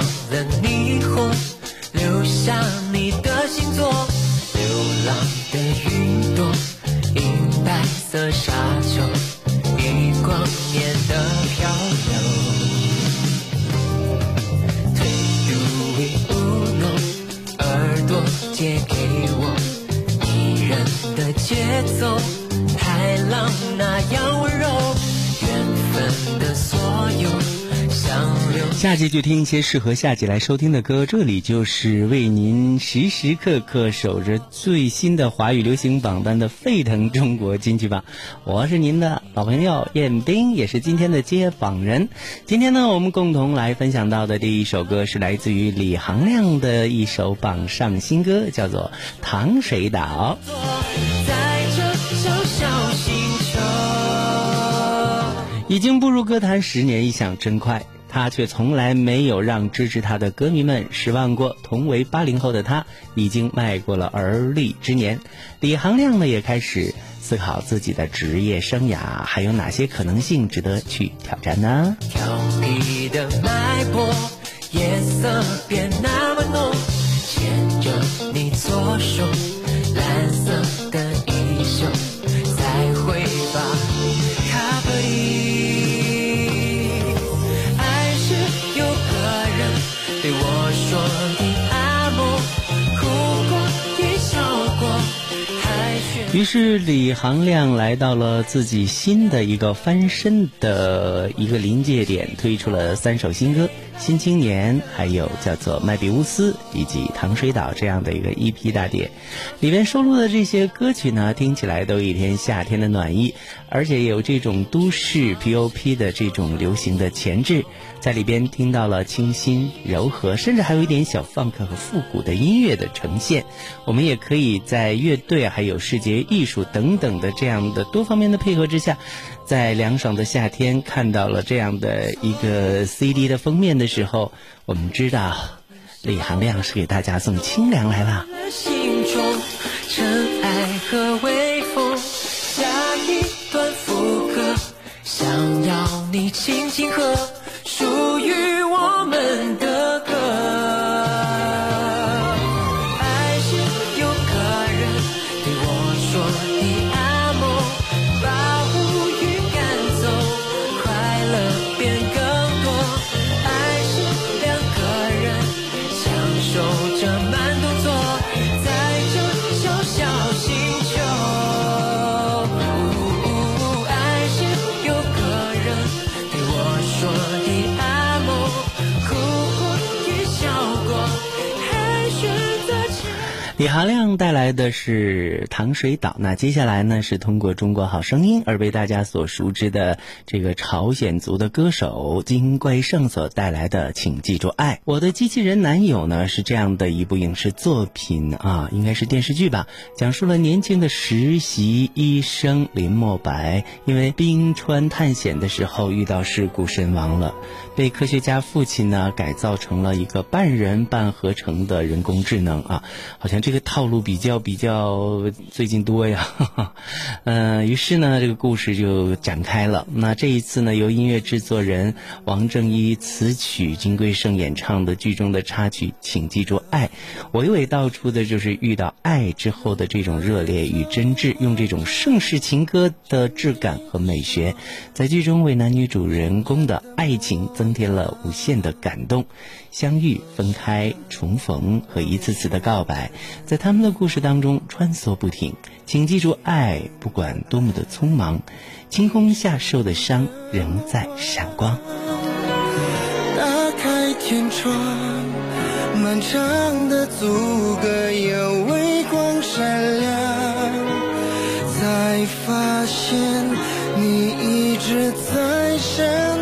放了霓虹，留下你的星座，流浪的云朵，银白色沙丘。夏季就听一些适合夏季来收听的歌，这里就是为您时时刻刻守着最新的华语流行榜单的沸腾中国金曲榜。我是您的老朋友彦斌，也是今天的接榜人。今天呢，我们共同来分享到的第一首歌是来自于李行亮的一首榜上新歌，叫做《糖水岛》。已经步入歌坛十年，一想真快。他却从来没有让支持他的歌迷们失望过。同为八零后的他，已经迈过了而立之年。李行亮呢，也开始思考自己的职业生涯还有哪些可能性值得去挑战呢？调皮的脉搏，夜色变那么浓，牵着你左手，于是李行亮来到了自己新的一个翻身的一个临界点，推出了三首新歌。新青年，还有叫做麦比乌斯以及糖水岛这样的一个 EP 大碟，里面收录的这些歌曲呢，听起来都一天夏天的暖意，而且有这种都市 POP 的这种流行的前置，在里边听到了清新柔和，甚至还有一点小 funk 和复古的音乐的呈现。我们也可以在乐队还有视觉艺术等等的这样的多方面的配合之下。在凉爽的夏天看到了这样的一个 CD 的封面的时候，我们知道李行亮是给大家送清凉来了。心中尘埃和微风，下一段副歌，想要你轻轻和属于我们李行亮带来的是《糖水岛》，那接下来呢是通过《中国好声音》而被大家所熟知的这个朝鲜族的歌手金贵胜所带来的《请记住爱》。我的机器人男友呢是这样的一部影视作品啊，应该是电视剧吧，讲述了年轻的实习医生林墨白因为冰川探险的时候遇到事故身亡了。被科学家父亲呢改造成了一个半人半合成的人工智能啊，好像这这个套路比较比较最近多呀，嗯，于是呢这个故事就展开了。那这一次呢由音乐制作人王正一词曲金贵胜演唱的剧中的插曲，请记住爱，娓娓道出的就是遇到爱之后的这种热烈与真挚，用这种盛世情歌的质感和美学，在剧中为男女主人公的爱情。增添了无限的感动，相遇、分开、重逢和一次次的告白，在他们的故事当中穿梭不停。请记住，爱不管多么的匆忙，晴空下受的伤仍在闪光。打开天窗，漫长的阻隔有微光闪亮，才发现你一直在身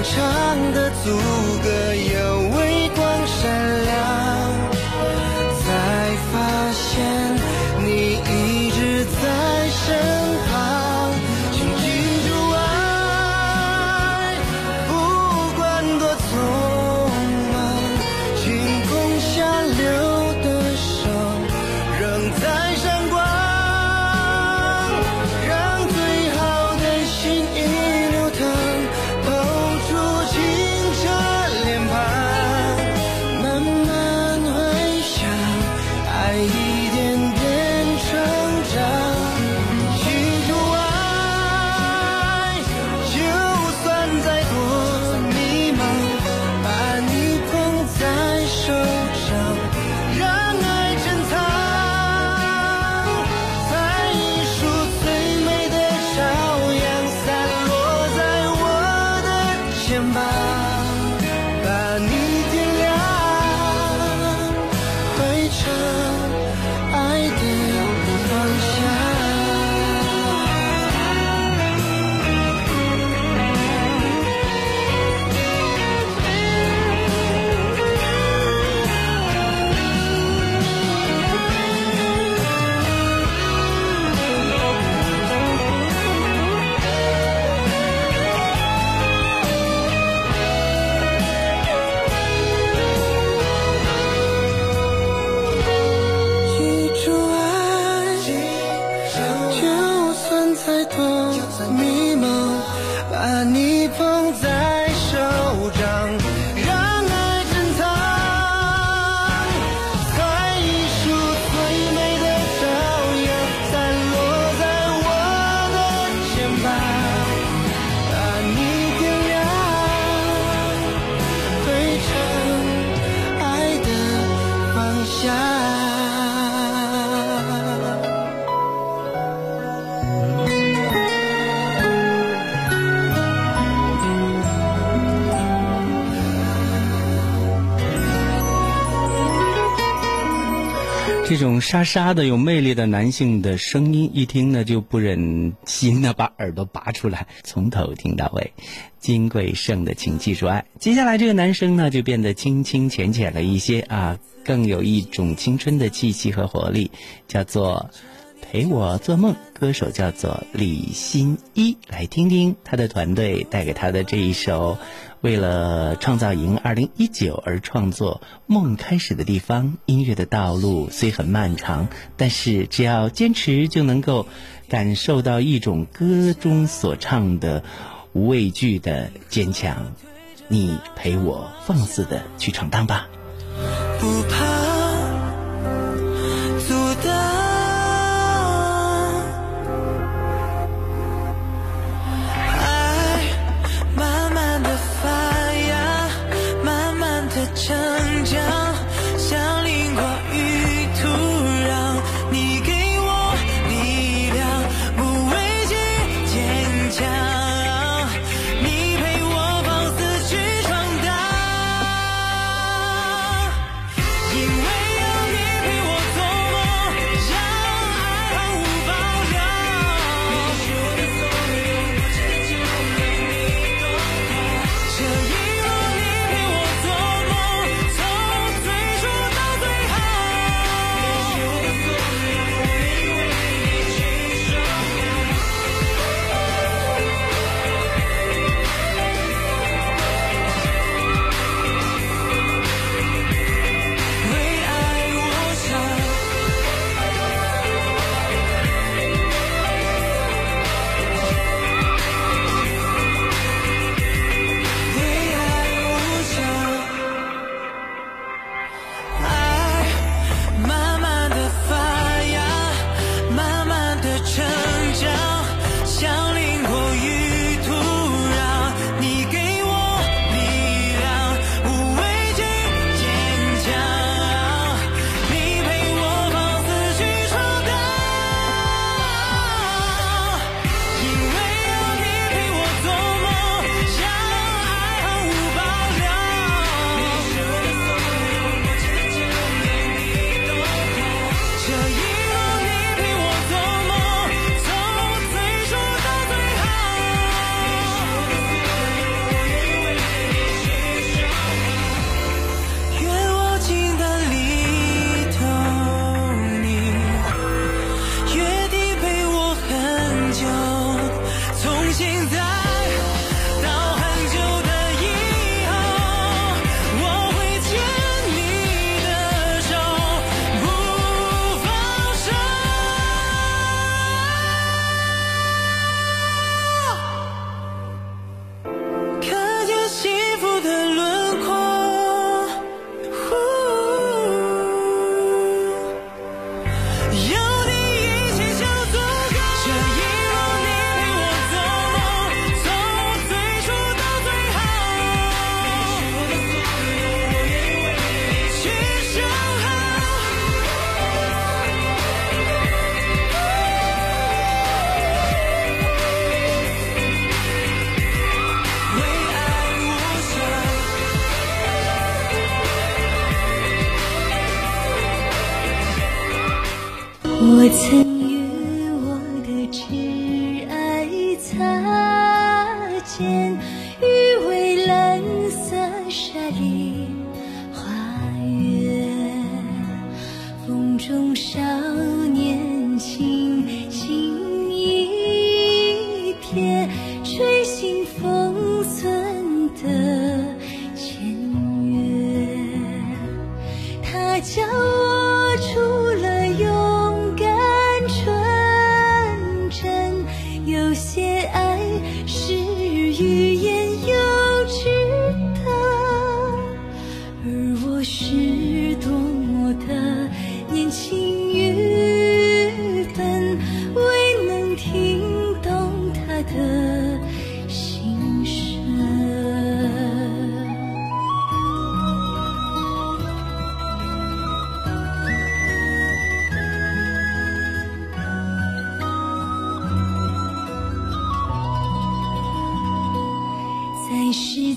漫长的阻隔有这种沙沙的、有魅力的男性的声音，一听呢就不忍心的把耳朵拔出来，从头听到尾。金贵胜的，请记住爱。接下来这个男生呢就变得清清浅浅了一些啊，更有一种青春的气息和活力，叫做陪我做梦。歌手叫做李心一，来听听他的团队带给他的这一首。为了创造营二零一九而创作《梦开始的地方》，音乐的道路虽很漫长，但是只要坚持，就能够感受到一种歌中所唱的无畏惧的坚强。你陪我放肆的去闯荡吧。不怕曾与我的挚爱擦肩，于蔚蓝色沙粒花园，风中消。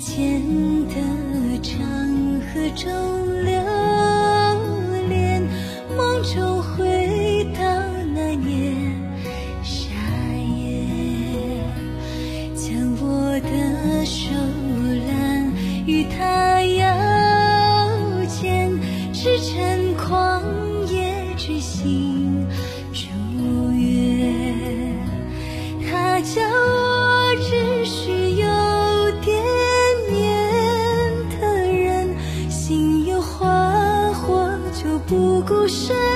见的长河中流连梦中回是